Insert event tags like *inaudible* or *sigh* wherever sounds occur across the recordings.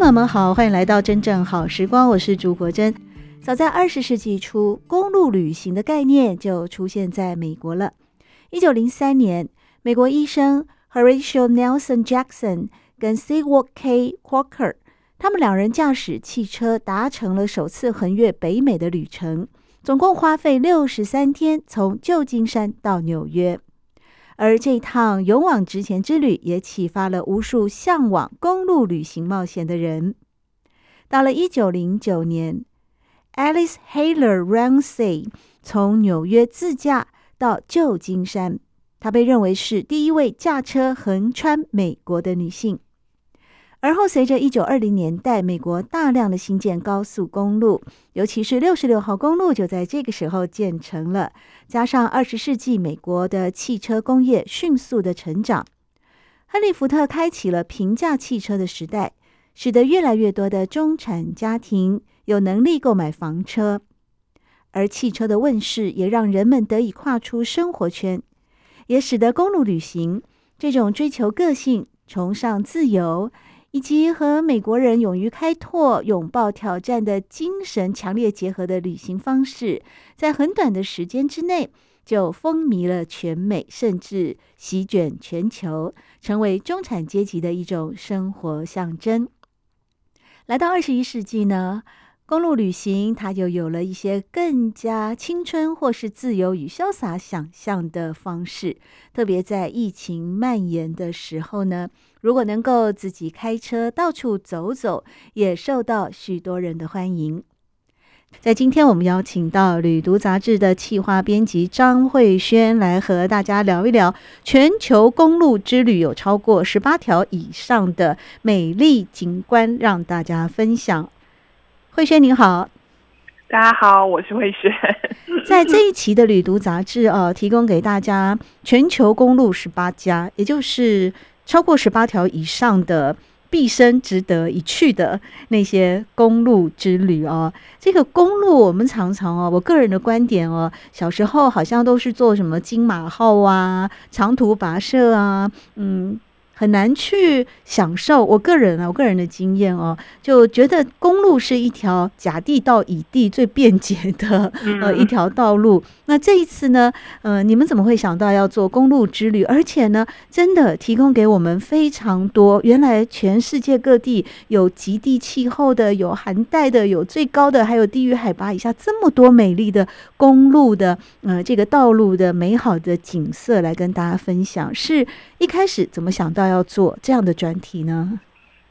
朋友们好，欢迎来到真正好时光，我是朱国珍。早在二十世纪初，公路旅行的概念就出现在美国了。一九零三年，美国医生 Horatio Nelson Jackson 跟 Seward K. Walker，他们两人驾驶汽车达成了首次横越北美的旅程，总共花费六十三天，从旧金山到纽约。而这趟勇往直前之旅，也启发了无数向往公路旅行冒险的人。到了一九零九年，Alice Haler Ramsay 从纽约自驾到旧金山，她被认为是第一位驾车横穿美国的女性。而后，随着一九二零年代美国大量的新建高速公路，尤其是六十六号公路，就在这个时候建成了。加上二十世纪美国的汽车工业迅速的成长，亨利·福特开启了平价汽车的时代，使得越来越多的中产家庭有能力购买房车。而汽车的问世，也让人们得以跨出生活圈，也使得公路旅行这种追求个性、崇尚自由。以及和美国人勇于开拓、拥抱挑战的精神强烈结合的旅行方式，在很短的时间之内就风靡了全美，甚至席卷全球，成为中产阶级的一种生活象征。来到二十一世纪呢，公路旅行它就有了一些更加青春或是自由与潇洒想象的方式，特别在疫情蔓延的时候呢。如果能够自己开车到处走走，也受到许多人的欢迎。在今天，我们邀请到《旅读》杂志的企划编辑张慧轩来和大家聊一聊全球公路之旅，有超过十八条以上的美丽景观，让大家分享。慧轩，你好，大家好，我是慧轩。在这一期的《旅读》杂志啊，提供给大家全球公路十八家，也就是。超过十八条以上的毕生值得一去的那些公路之旅哦，这个公路我们常常哦，我个人的观点哦，小时候好像都是坐什么金马号啊、长途跋涉啊，嗯。很难去享受。我个人啊，我个人的经验哦，就觉得公路是一条甲地到乙地最便捷的呃一条道路。那这一次呢，呃，你们怎么会想到要做公路之旅？而且呢，真的提供给我们非常多。原来全世界各地有极地气候的，有寒带的，有最高的，还有低于海拔以下这么多美丽的公路的呃这个道路的美好的景色来跟大家分享。是一开始怎么想到要做这样的专题呢？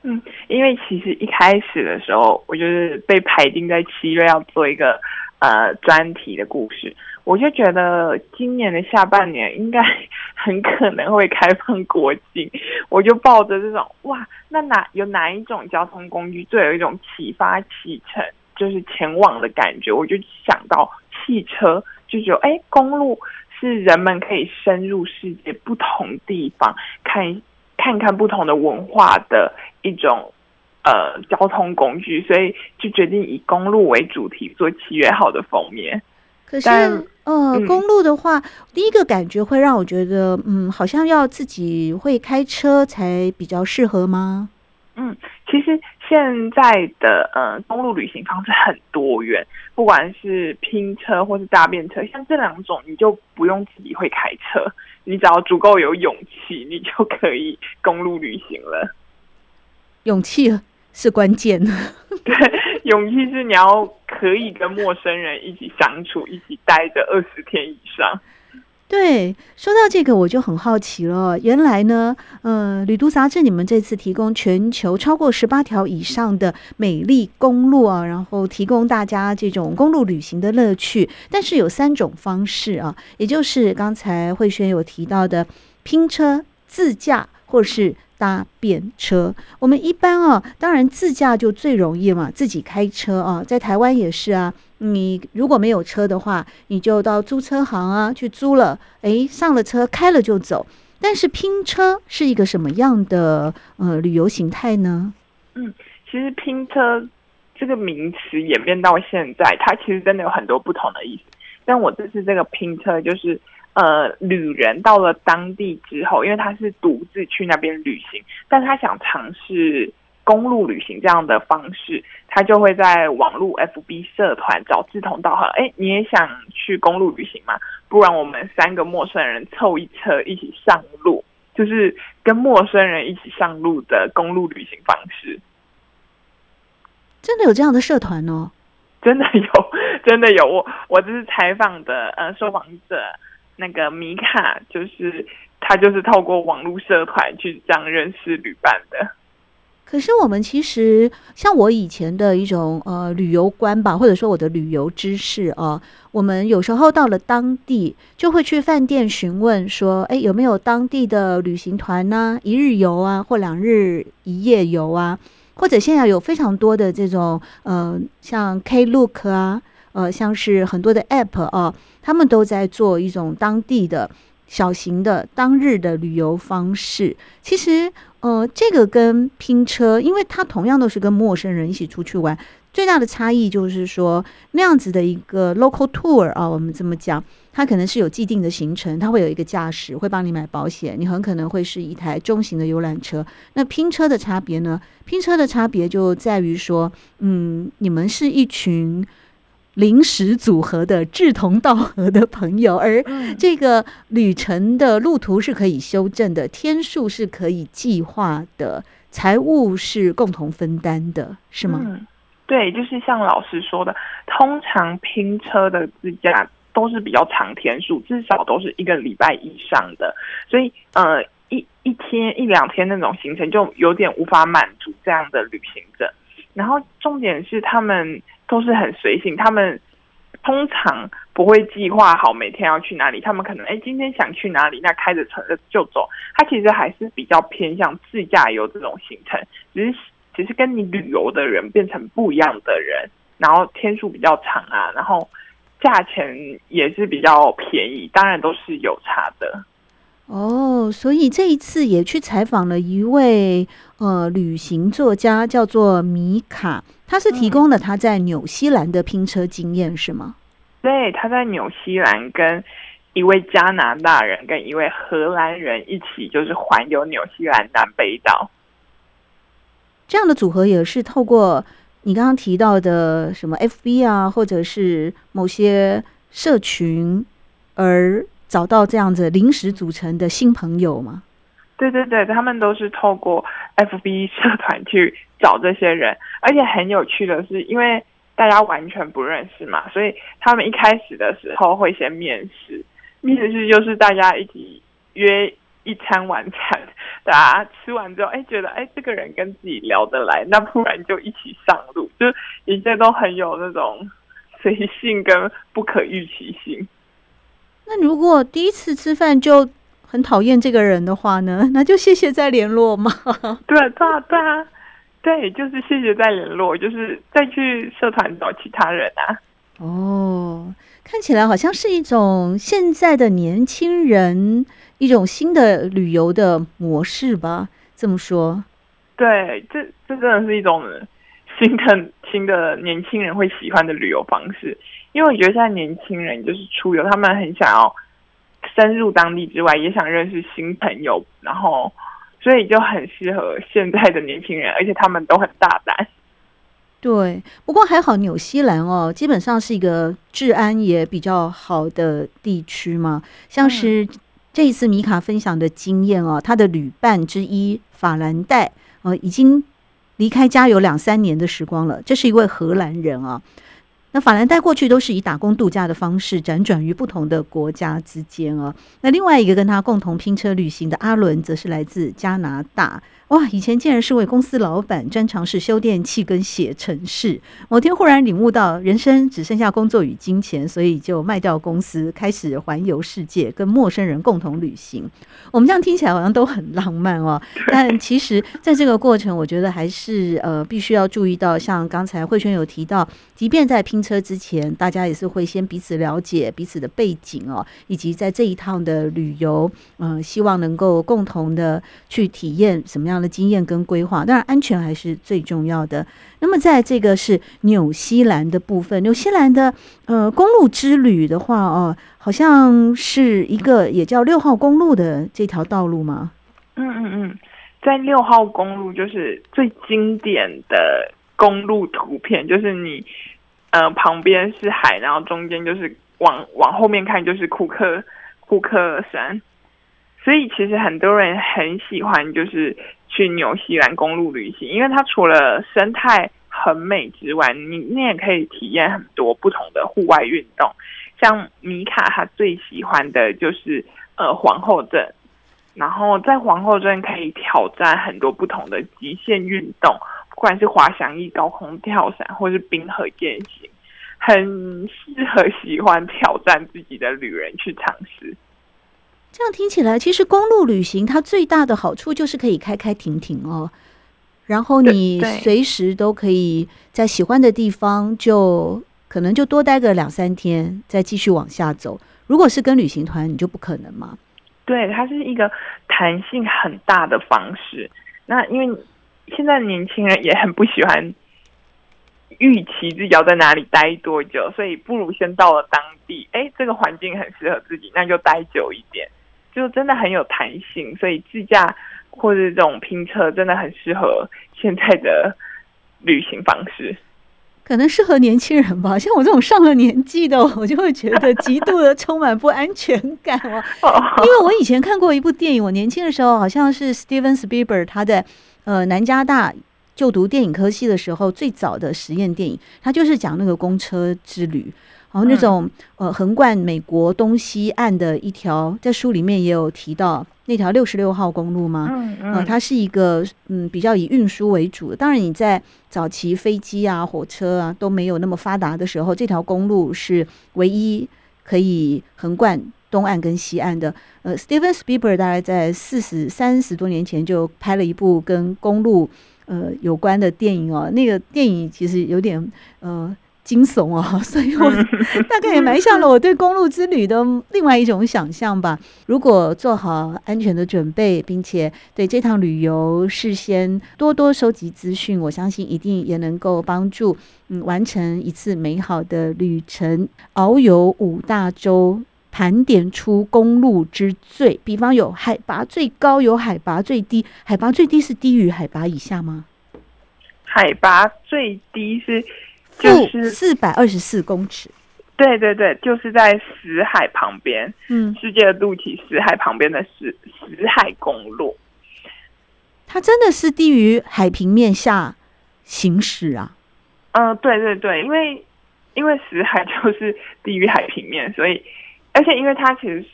嗯，因为其实一开始的时候，我就是被排定在七月要做一个呃专题的故事，我就觉得今年的下半年应该很可能会开放国境，我就抱着这种哇，那哪有哪一种交通工具最有一种启发启程，就是前往的感觉，我就想到汽车，就觉得哎，公路。是人们可以深入世界不同地方看，看看不同的文化的一种呃交通工具，所以就决定以公路为主题做七月号的封面。可是，呃，嗯、公路的话，第一个感觉会让我觉得，嗯，好像要自己会开车才比较适合吗？嗯，其实。现在的呃公路旅行方式很多元，不管是拼车或是搭便车，像这两种你就不用自己会开车，你只要足够有勇气，你就可以公路旅行了。勇气是关键，*laughs* 对，勇气是你要可以跟陌生人一起相处，一起待着二十天以上。对，说到这个我就很好奇了。原来呢，呃，旅读杂志你们这次提供全球超过十八条以上的美丽公路啊，然后提供大家这种公路旅行的乐趣。但是有三种方式啊，也就是刚才慧宣有提到的拼车、自驾或是搭便车。我们一般啊，当然自驾就最容易嘛，自己开车啊，在台湾也是啊。你如果没有车的话，你就到租车行啊去租了，诶，上了车开了就走。但是拼车是一个什么样的呃旅游形态呢？嗯，其实拼车这个名词演变到现在，它其实真的有很多不同的意思。但我这次这个拼车就是呃，旅人到了当地之后，因为他是独自去那边旅行，但他想尝试公路旅行这样的方式，他就会在网络 FB 社团找志同道合。哎，你也想去公路旅行吗？不然我们三个陌生人凑一车一起上路，就是跟陌生人一起上路的公路旅行方式。真的有这样的社团哦？真的有，*laughs* 真的有。我我这是采访的呃受访者那个米卡，就是他就是透过网络社团去这样认识旅伴的。可是我们其实像我以前的一种呃旅游观吧，或者说我的旅游知识啊，我们有时候到了当地就会去饭店询问说，哎，有没有当地的旅行团呢？一日游啊，或两日一夜游啊，或者现在有非常多的这种呃，像 Klook 啊，呃，像是很多的 App 啊，他们都在做一种当地的小型的当日的旅游方式。其实。呃，这个跟拼车，因为它同样都是跟陌生人一起出去玩，最大的差异就是说，那样子的一个 local tour 啊，我们这么讲，它可能是有既定的行程，它会有一个驾驶，会帮你买保险，你很可能会是一台中型的游览车。那拼车的差别呢？拼车的差别就在于说，嗯，你们是一群。临时组合的志同道合的朋友，而这个旅程的路途是可以修正的，天数是可以计划的，财务是共同分担的，是吗？嗯，对，就是像老师说的，通常拼车的自驾都是比较长天数，至少都是一个礼拜以上的，所以呃，一一天一两天那种行程就有点无法满足这样的旅行者。然后重点是他们。都是很随性，他们通常不会计划好每天要去哪里。他们可能哎，今天想去哪里，那开着车就走。他其实还是比较偏向自驾游这种行程，只是只是跟你旅游的人变成不一样的人，然后天数比较长啊，然后价钱也是比较便宜，当然都是有差的。哦，所以这一次也去采访了一位呃旅行作家，叫做米卡，他是提供了他在纽西兰的拼车经验，是吗？对，他在纽西兰跟一位加拿大人跟一位荷兰人一起，就是环游纽西兰南北岛。这样的组合也是透过你刚刚提到的什么 FB 啊，或者是某些社群而。找到这样子临时组成的新朋友吗？对对对，他们都是透过 FB 社团去找这些人，而且很有趣的是，因为大家完全不认识嘛，所以他们一开始的时候会先面试，面试就是大家一起约一餐晚餐，大家吃完之后，哎，觉得哎这个人跟自己聊得来，那不然就一起上路，就一切都很有那种随性跟不可预期性。那如果第一次吃饭就很讨厌这个人的话呢？*laughs* 那就谢谢再联络嘛。*laughs* 对对啊对啊，对，就是谢谢再联络，就是再去社团找其他人啊。哦，看起来好像是一种现在的年轻人一种新的旅游的模式吧？这么说，对，这这真的是一种新的新的年轻人会喜欢的旅游方式。因为我觉得现在年轻人就是出游，他们很想要深入当地之外，也想认识新朋友，然后所以就很适合现在的年轻人，而且他们都很大胆。对，不过还好，纽西兰哦，基本上是一个治安也比较好的地区嘛。像是这一次米卡分享的经验哦，他的旅伴之一法兰黛呃，已经离开家有两三年的时光了。这是一位荷兰人啊。那法兰黛过去都是以打工度假的方式辗转于不同的国家之间哦。那另外一个跟他共同拼车旅行的阿伦，则是来自加拿大哇，以前竟然是位公司老板，专长是修电器跟写程式。某天忽然领悟到人生只剩下工作与金钱，所以就卖掉公司，开始环游世界，跟陌生人共同旅行。我们这样听起来好像都很浪漫哦，*laughs* 但其实在这个过程，我觉得还是呃必须要注意到，像刚才慧萱有提到，即便在拼车之前，大家也是会先彼此了解彼此的背景哦，以及在这一趟的旅游，嗯、呃，希望能够共同的去体验什么样的经验跟规划，当然安全还是最重要的。那么在这个是纽西兰的部分，纽西兰的呃公路之旅的话哦，好像是一个也叫六号公路的这条道路吗？嗯嗯嗯，在六号公路就是最经典的公路图片，就是你呃旁边是海，然后中间就是往往后面看就是库克库克山。所以其实很多人很喜欢，就是去纽西兰公路旅行，因为它除了生态很美之外，你你也可以体验很多不同的户外运动。像米卡他最喜欢的就是呃皇后镇，然后在皇后镇可以挑战很多不同的极限运动，不管是滑翔翼、高空跳伞，或是冰河健行，很适合喜欢挑战自己的旅人去尝试。这样听起来，其实公路旅行它最大的好处就是可以开开停停哦，然后你随时都可以在喜欢的地方，就可能就多待个两三天，再继续往下走。如果是跟旅行团，你就不可能嘛。对，它是一个弹性很大的方式。那因为现在年轻人也很不喜欢预期自己要在哪里待多久，所以不如先到了当地，哎，这个环境很适合自己，那就待久一点。就真的很有弹性，所以自驾或者这种拼车真的很适合现在的旅行方式。可能适合年轻人吧，像我这种上了年纪的，我就会觉得极度的充满不安全感 *laughs* 哦。因为我以前看过一部电影，我年轻的时候好像是 Steven Spielberg 他在呃南加大就读电影科系的时候最早的实验电影，他就是讲那个公车之旅。然后那种呃横贯美国东西岸的一条，在书里面也有提到那条六十六号公路吗？嗯嗯、呃，它是一个嗯比较以运输为主的。当然你在早期飞机啊、火车啊都没有那么发达的时候，这条公路是唯一可以横贯东岸跟西岸的。呃，Steven Spielberg 大概在四十三十多年前就拍了一部跟公路呃有关的电影哦。那个电影其实有点呃。惊悚哦，*laughs* 所以我 *laughs* 大概也埋下了我对公路之旅的另外一种想象吧。如果做好安全的准备，并且对这趟旅游事先多多收集资讯，我相信一定也能够帮助嗯完成一次美好的旅程。遨游五大洲，盘点出公路之最。比方有海拔最高，有海拔最低。海拔最低是低于海拔以下吗？海拔最低是。就是四百二十四公尺，对对对，就是在死海旁边，嗯，世界的肚脐，死海旁边的死死海公路，它真的是低于海平面下行驶啊？嗯、呃，对对对，因为因为死海就是低于海平面，所以而且因为它其实。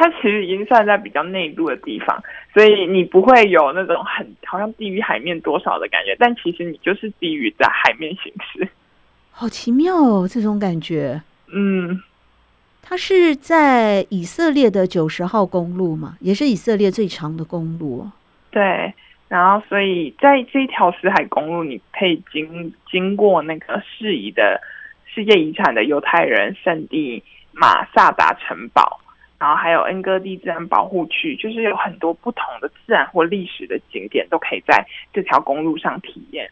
它其实已经算在比较内陆的地方，所以你不会有那种很好像低于海面多少的感觉，但其实你就是低于在海面行驶。好奇妙哦，这种感觉。嗯，它是在以色列的九十号公路嘛，也是以色列最长的公路。对，然后所以在这一条死海公路，你可以经经过那个适宜的世界遗产的犹太人圣地马萨达城堡。然后还有恩戈地自然保护区，就是有很多不同的自然或历史的景点，都可以在这条公路上体验。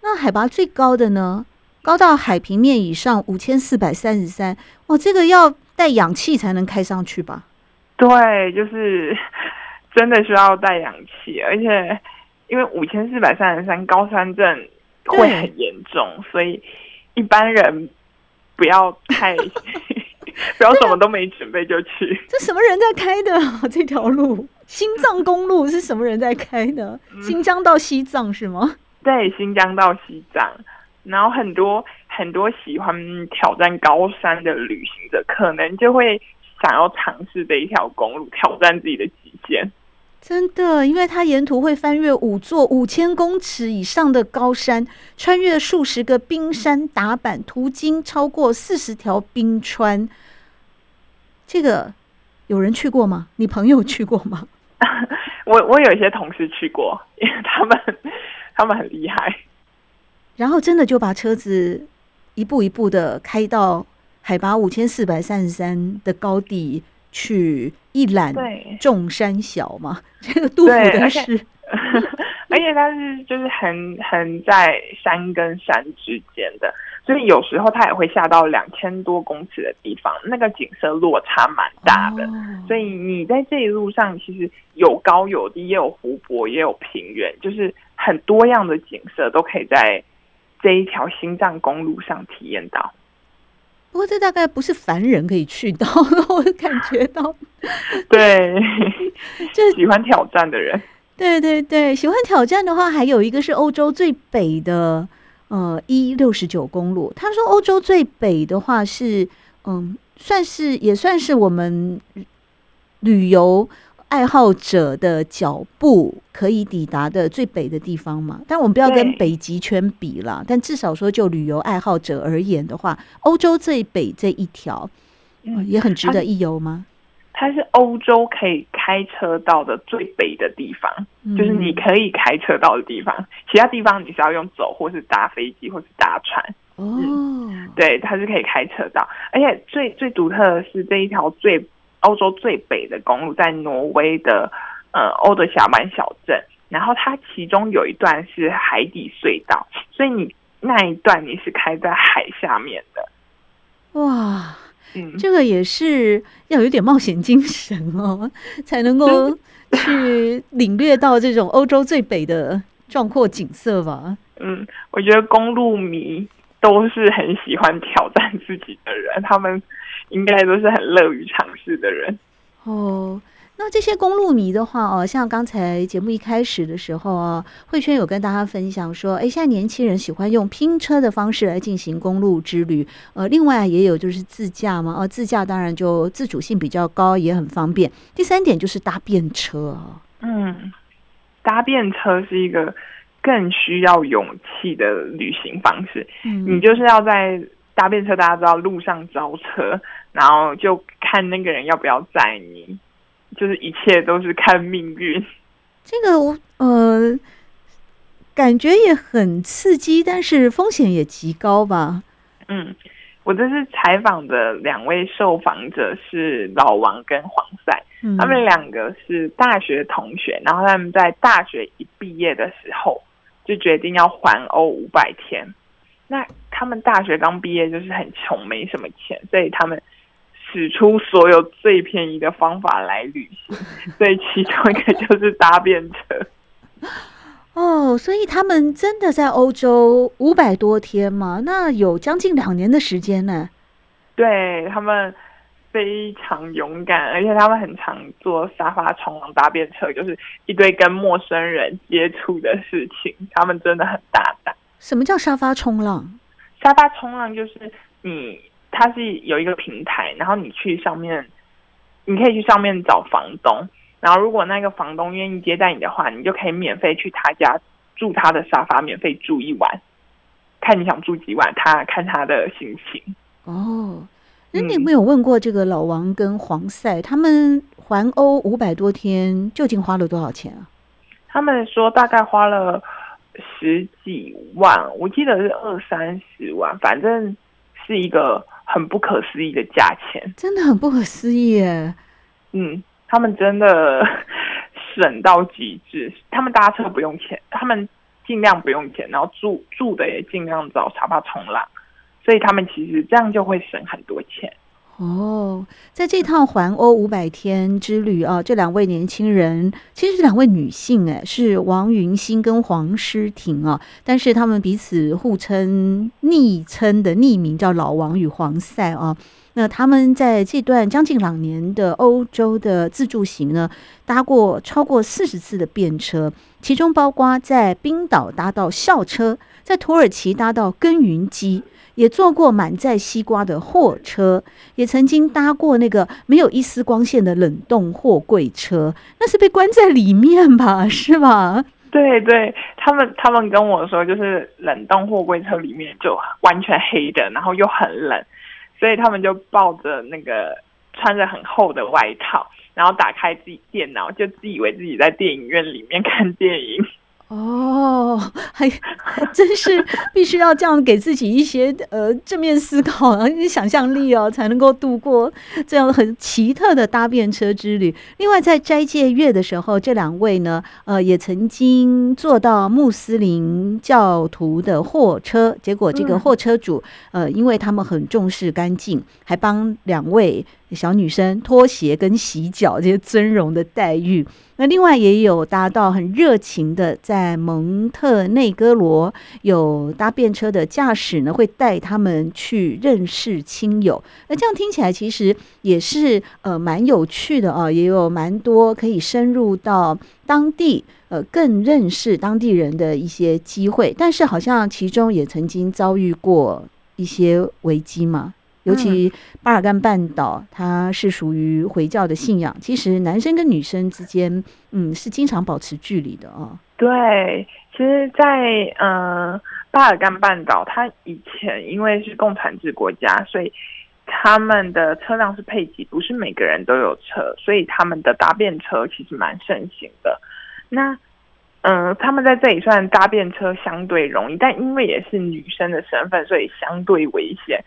那海拔最高的呢？高到海平面以上五千四百三十三。哇，这个要带氧气才能开上去吧？对，就是真的需要带氧气，而且因为五千四百三十三高山症会很严重，所以一般人不要太。*laughs* 不要什么都没准备就去，这什么人在开的 *laughs* 这条路？新藏公路是什么人在开的？新疆到西藏是吗？*laughs* 对，新疆到西藏，然后很多很多喜欢挑战高山的旅行者，可能就会想要尝试这一条公路，挑战自己的极限。真的，因为它沿途会翻越五座五千公尺以上的高山，穿越数十个冰山打板，途经超过四十条冰川。这个有人去过吗？*laughs* 你朋友去过吗？*laughs* 我我有一些同事去过，因为他们他们很厉害。然后真的就把车子一步一步的开到海拔五千四百三十三的高地去一览众山小嘛？*laughs* 这个杜甫的诗，而且它是就是很很在山跟山之间的，所以有时候它也会下到两千多公尺的地方，那个景色落差蛮大的。哦、所以你在这一路上其实有高有低，也有湖泊，也有平原，就是很多样的景色都可以在。这一条心脏公路上体验到，不过这大概不是凡人可以去到，我感觉到，*laughs* *laughs* 对，就是喜欢挑战的人，对对对，喜欢挑战的话，还有一个是欧洲最北的呃 E 六十九公路。他说欧洲最北的话是嗯，算是也算是我们旅游。爱好者的脚步可以抵达的最北的地方嘛？但我们不要跟北极圈比了。但至少说，就旅游爱好者而言的话，欧洲最北这一条，嗯，也很值得一游吗？它是欧洲可以开车到的最北的地方，嗯，就是你可以开车到的地方。其他地方你是要用走，或是搭飞机，或是搭船。哦，嗯，对，它是可以开车到。而且最最独特的是这一条最。欧洲最北的公路在挪威的呃欧德峡曼小镇，然后它其中有一段是海底隧道，所以你那一段你是开在海下面的。哇，嗯，这个也是要有点冒险精神哦，*laughs* 才能够 *laughs* 去领略到这种欧洲最北的壮阔景色吧。嗯，我觉得公路迷都是很喜欢挑战自己的人，他们。应该都是很乐于尝试的人哦。那这些公路迷的话哦，像刚才节目一开始的时候啊，慧轩有跟大家分享说，哎，现在年轻人喜欢用拼车的方式来进行公路之旅。呃，另外也有就是自驾嘛，哦，自驾当然就自主性比较高，也很方便。第三点就是搭便车啊。嗯，搭便车是一个更需要勇气的旅行方式。嗯，你就是要在。搭便车，大家知道路上招车，然后就看那个人要不要载你，就是一切都是看命运。*laughs* 这个我呃，感觉也很刺激，但是风险也极高吧？嗯，我这次采访的两位受访者是老王跟黄赛，嗯，他们两个是大学同学，然后他们在大学一毕业的时候就决定要环欧五百天。那他们大学刚毕业，就是很穷，没什么钱，所以他们使出所有最便宜的方法来旅行。所以其中一个就是搭便车。哦，所以他们真的在欧洲五百多天吗？那有将近两年的时间呢。对，他们非常勇敢，而且他们很常做沙发冲浪搭便车，就是一堆跟陌生人接触的事情。他们真的很大胆。什么叫沙发冲浪？沙发冲浪就是你，它是有一个平台，然后你去上面，你可以去上面找房东，然后如果那个房东愿意接待你的话，你就可以免费去他家住他的沙发，免费住一晚，看你想住几晚，他看他的心情。哦，那你有没有问过这个老王跟黄赛，他们环欧五百多天究竟花了多少钱啊？他们说大概花了。十几万，我记得是二三十万，反正是一个很不可思议的价钱，真的很不可思议耶。嗯，他们真的省到极致，他们搭车不用钱，他们尽量不用钱，然后住住的也尽量找沙发冲浪，所以他们其实这样就会省很多钱。哦，在这趟环欧五百天之旅啊，这两位年轻人其实是两位女性，哎，是王云欣跟黄诗婷啊，但是他们彼此互称昵称的匿名叫老王与黄赛啊。那他们在这段将近两年的欧洲的自助行呢，搭过超过四十次的便车，其中包括在冰岛搭到校车，在土耳其搭到耕耘机。也坐过满载西瓜的货车，也曾经搭过那个没有一丝光线的冷冻货柜车，那是被关在里面吧？*laughs* 是吧？对对，他们他们跟我说，就是冷冻货柜车里面就完全黑的，然后又很冷，所以他们就抱着那个穿着很厚的外套，然后打开自己电脑，就自以为自己在电影院里面看电影。哦，还真是必须要这样给自己一些呃正面思考啊，一些想象力哦，才能够度过这样很奇特的搭便车之旅。另外，在斋戒月的时候，这两位呢，呃，也曾经坐到穆斯林教徒的货车，结果这个货车主呃，因为他们很重视干净，还帮两位。小女生脱鞋跟洗脚这些尊荣的待遇，那另外也有搭到很热情的，在蒙特内哥罗有搭便车的驾驶呢，会带他们去认识亲友。那这样听起来其实也是呃蛮有趣的啊，也有蛮多可以深入到当地呃更认识当地人的一些机会。但是好像其中也曾经遭遇过一些危机嘛。尤其巴尔干半岛，它是属于回教的信仰。其实男生跟女生之间，嗯，是经常保持距离的啊。对，其实在，在呃巴尔干半岛，它以前因为是共产制国家，所以他们的车辆是配给，不是每个人都有车，所以他们的搭便车其实蛮盛行的。那，嗯、呃，他们在这里算搭便车相对容易，但因为也是女生的身份，所以相对危险。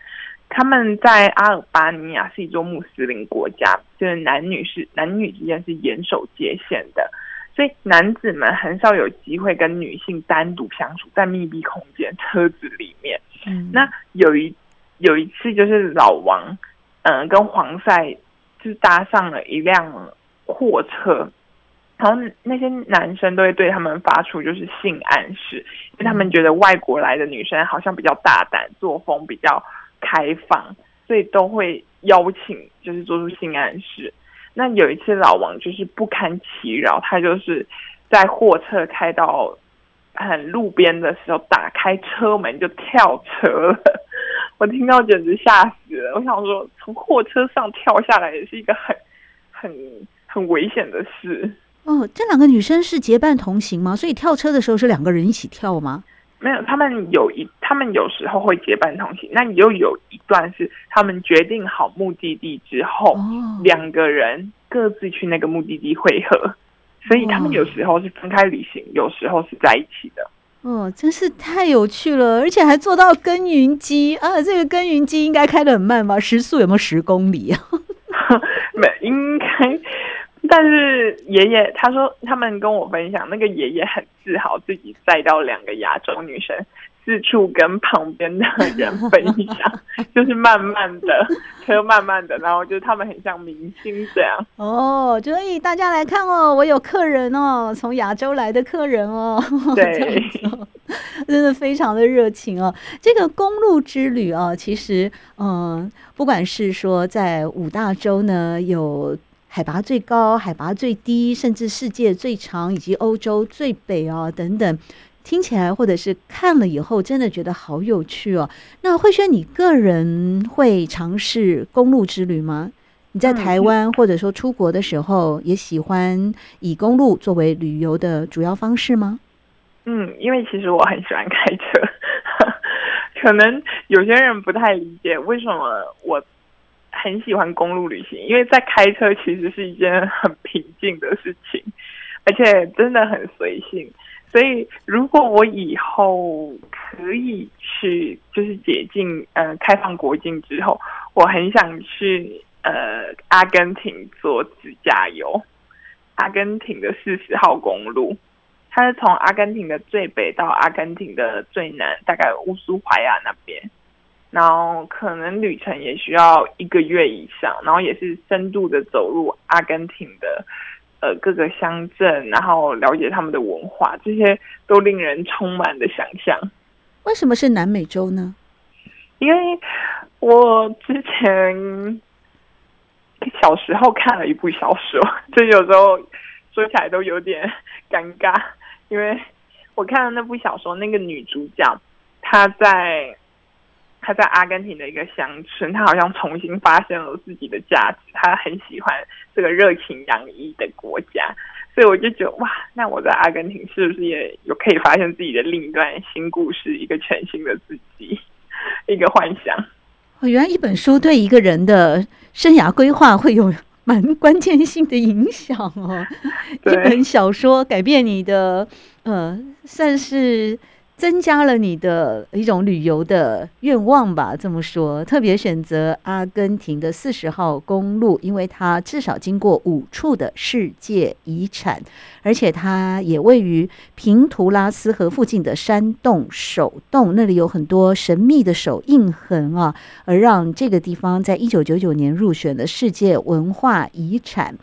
他们在阿尔巴尼亚是一座穆斯林国家，就是男女是男女之间是严守界限的，所以男子们很少有机会跟女性单独相处在密闭空间车子里面。嗯，那有一有一次就是老王，嗯、呃，跟黄赛就搭上了一辆货车，然后那些男生都会对他们发出就是性暗示，因为他们觉得外国来的女生好像比较大胆，作风比较。开放，所以都会邀请，就是做出性暗示。那有一次，老王就是不堪其扰，他就是在货车开到很路边的时候，打开车门就跳车了。我听到简直吓死了。我想说，从货车上跳下来也是一个很、很、很危险的事。哦，这两个女生是结伴同行吗？所以跳车的时候是两个人一起跳吗？没有，他们有一，他们有时候会结伴同行。那你又有一段是他们决定好目的地之后，哦、两个人各自去那个目的地会合，所以他们有时候是分开旅行，哦、有时候是在一起的。哦，真是太有趣了，而且还做到耕耘机啊！这个耕耘机应该开得很慢吧？时速有没有十公里啊？*laughs* 没，应该。*laughs* 但是爷爷他说，他们跟我分享，那个爷爷很自豪自己载到两个亚洲女生，四处跟旁边的人分享，就是慢慢的车慢慢的，然后就是他们很像明星这样。哦，所以大家来看哦，我有客人哦，从亚洲来的客人哦，*laughs* 对，真的非常的热情哦。这个公路之旅啊，其实嗯，不管是说在五大洲呢有。海拔最高、海拔最低，甚至世界最长，以及欧洲最北啊等等，听起来或者是看了以后，真的觉得好有趣哦。那慧轩，你个人会尝试公路之旅吗？你在台湾或者说出国的时候，也喜欢以公路作为旅游的主要方式吗？嗯，因为其实我很喜欢开车，*laughs* 可能有些人不太理解为什么我。很喜欢公路旅行，因为在开车其实是一件很平静的事情，而且真的很随性。所以，如果我以后可以去，就是解禁，呃，开放国境之后，我很想去呃阿根廷做自驾游。阿根廷的四十号公路，它是从阿根廷的最北到阿根廷的最南，大概乌苏怀亚那边。然后可能旅程也需要一个月以上，然后也是深度的走入阿根廷的呃各个乡镇，然后了解他们的文化，这些都令人充满的想象。为什么是南美洲呢？因为我之前小时候看了一部小说，就有时候说起来都有点尴尬，因为我看了那部小说，那个女主角她在。他在阿根廷的一个乡村，他好像重新发现了自己的价值，他很喜欢这个热情洋溢的国家，所以我就觉得哇，那我在阿根廷是不是也有可以发现自己的另一段新故事，一个全新的自己，*laughs* 一个幻想。哦，原来一本书对一个人的生涯规划会有蛮关键性的影响哦。*laughs* 一本小说改变你的，呃，算是。增加了你的一种旅游的愿望吧，这么说。特别选择阿根廷的四十号公路，因为它至少经过五处的世界遗产，而且它也位于平图拉斯河附近的山洞手洞，那里有很多神秘的手印痕啊，而让这个地方在一九九九年入选了世界文化遗产。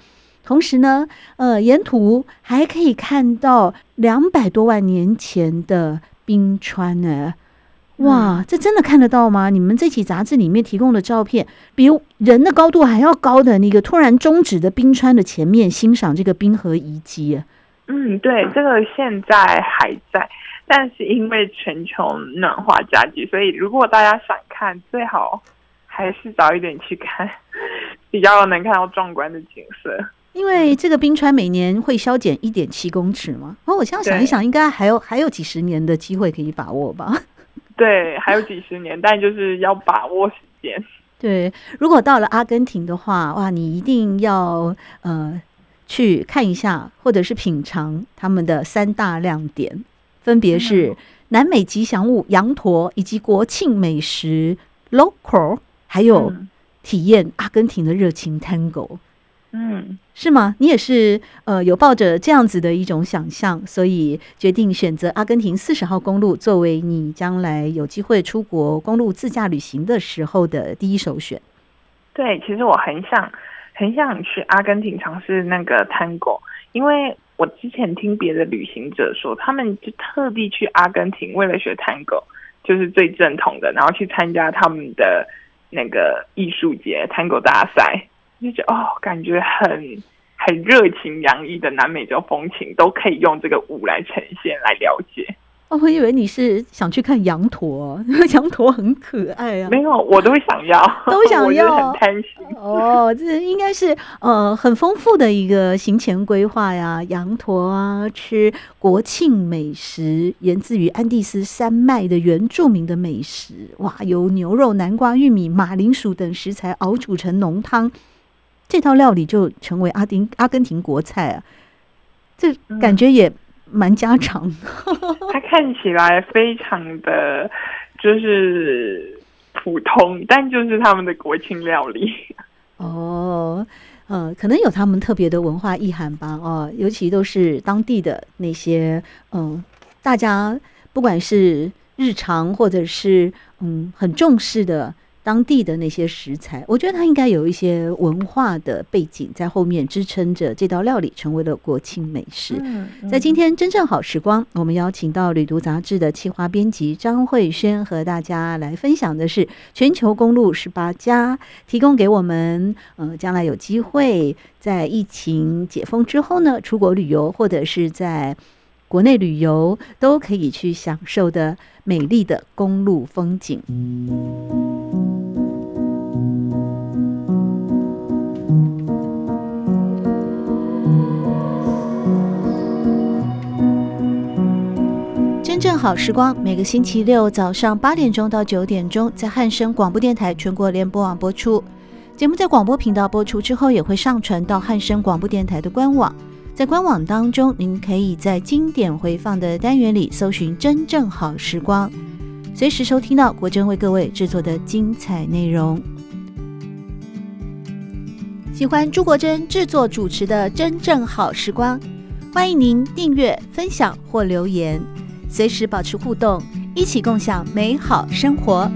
同时呢，呃，沿途还可以看到两百多万年前的。冰川呢？哇，这真的看得到吗？你们这期杂志里面提供的照片，比人的高度还要高的那个突然终止的冰川的前面，欣赏这个冰河遗迹。嗯，对，这个现在还在，但是因为全球暖化加剧，所以如果大家想看，最好还是早一点去看，*laughs* 比较能看到壮观的景色。因为这个冰川每年会削减一点七公尺嘛，哦，我现在想一想，应该还有还有几十年的机会可以把握吧？*laughs* 对，还有几十年，但就是要把握时间。*laughs* 对，如果到了阿根廷的话，哇，你一定要呃去看一下，或者是品尝他们的三大亮点，分别是南美吉祥物羊驼，以及国庆美食 local，还有体验阿根廷的热情 Tango。嗯，是吗？你也是呃，有抱着这样子的一种想象，所以决定选择阿根廷四十号公路作为你将来有机会出国公路自驾旅行的时候的第一首选。对，其实我很想很想去阿根廷尝试那个 Tango，因为我之前听别的旅行者说，他们就特地去阿根廷为了学 Tango，就是最正统的，然后去参加他们的那个艺术节 Tango 大赛。就觉得哦，感觉很很热情洋溢的南美洲风情，都可以用这个舞来呈现来了解。哦，我以为你是想去看羊驼，*laughs* 因为羊驼很可爱啊。没有，我都想要，都想 *laughs* 要，很贪心。哦，这应该是呃很丰富的一个行前规划呀。羊驼啊，吃国庆美食，源自于安第斯山脉的原住民的美食。哇，有牛肉、南瓜、玉米、马铃薯等食材熬煮成浓汤。这套料理就成为阿丁阿根廷国菜啊，这感觉也蛮家常的。嗯、*laughs* 它看起来非常的就是普通，但就是他们的国庆料理。*laughs* 哦，呃，可能有他们特别的文化意涵吧。哦，尤其都是当地的那些，嗯、呃，大家不管是日常或者是嗯很重视的。当地的那些食材，我觉得它应该有一些文化的背景在后面支撑着这道料理成为了国庆美食。嗯嗯、在今天真正好时光，我们邀请到旅读杂志的企划编辑张慧轩和大家来分享的是全球公路十八家，提供给我们呃将来有机会在疫情解封之后呢，出国旅游或者是在国内旅游都可以去享受的美丽的公路风景。真正好时光，每个星期六早上八点钟到九点钟，在汉声广播电台全国联播网播出。节目在广播频道播出之后，也会上传到汉声广播电台的官网。在官网当中，您可以在经典回放的单元里搜寻“真正好时光”，随时收听到国珍为各位制作的精彩内容。喜欢朱国珍制作主持的《真正好时光》，欢迎您订阅、分享或留言。随时保持互动，一起共享美好生活。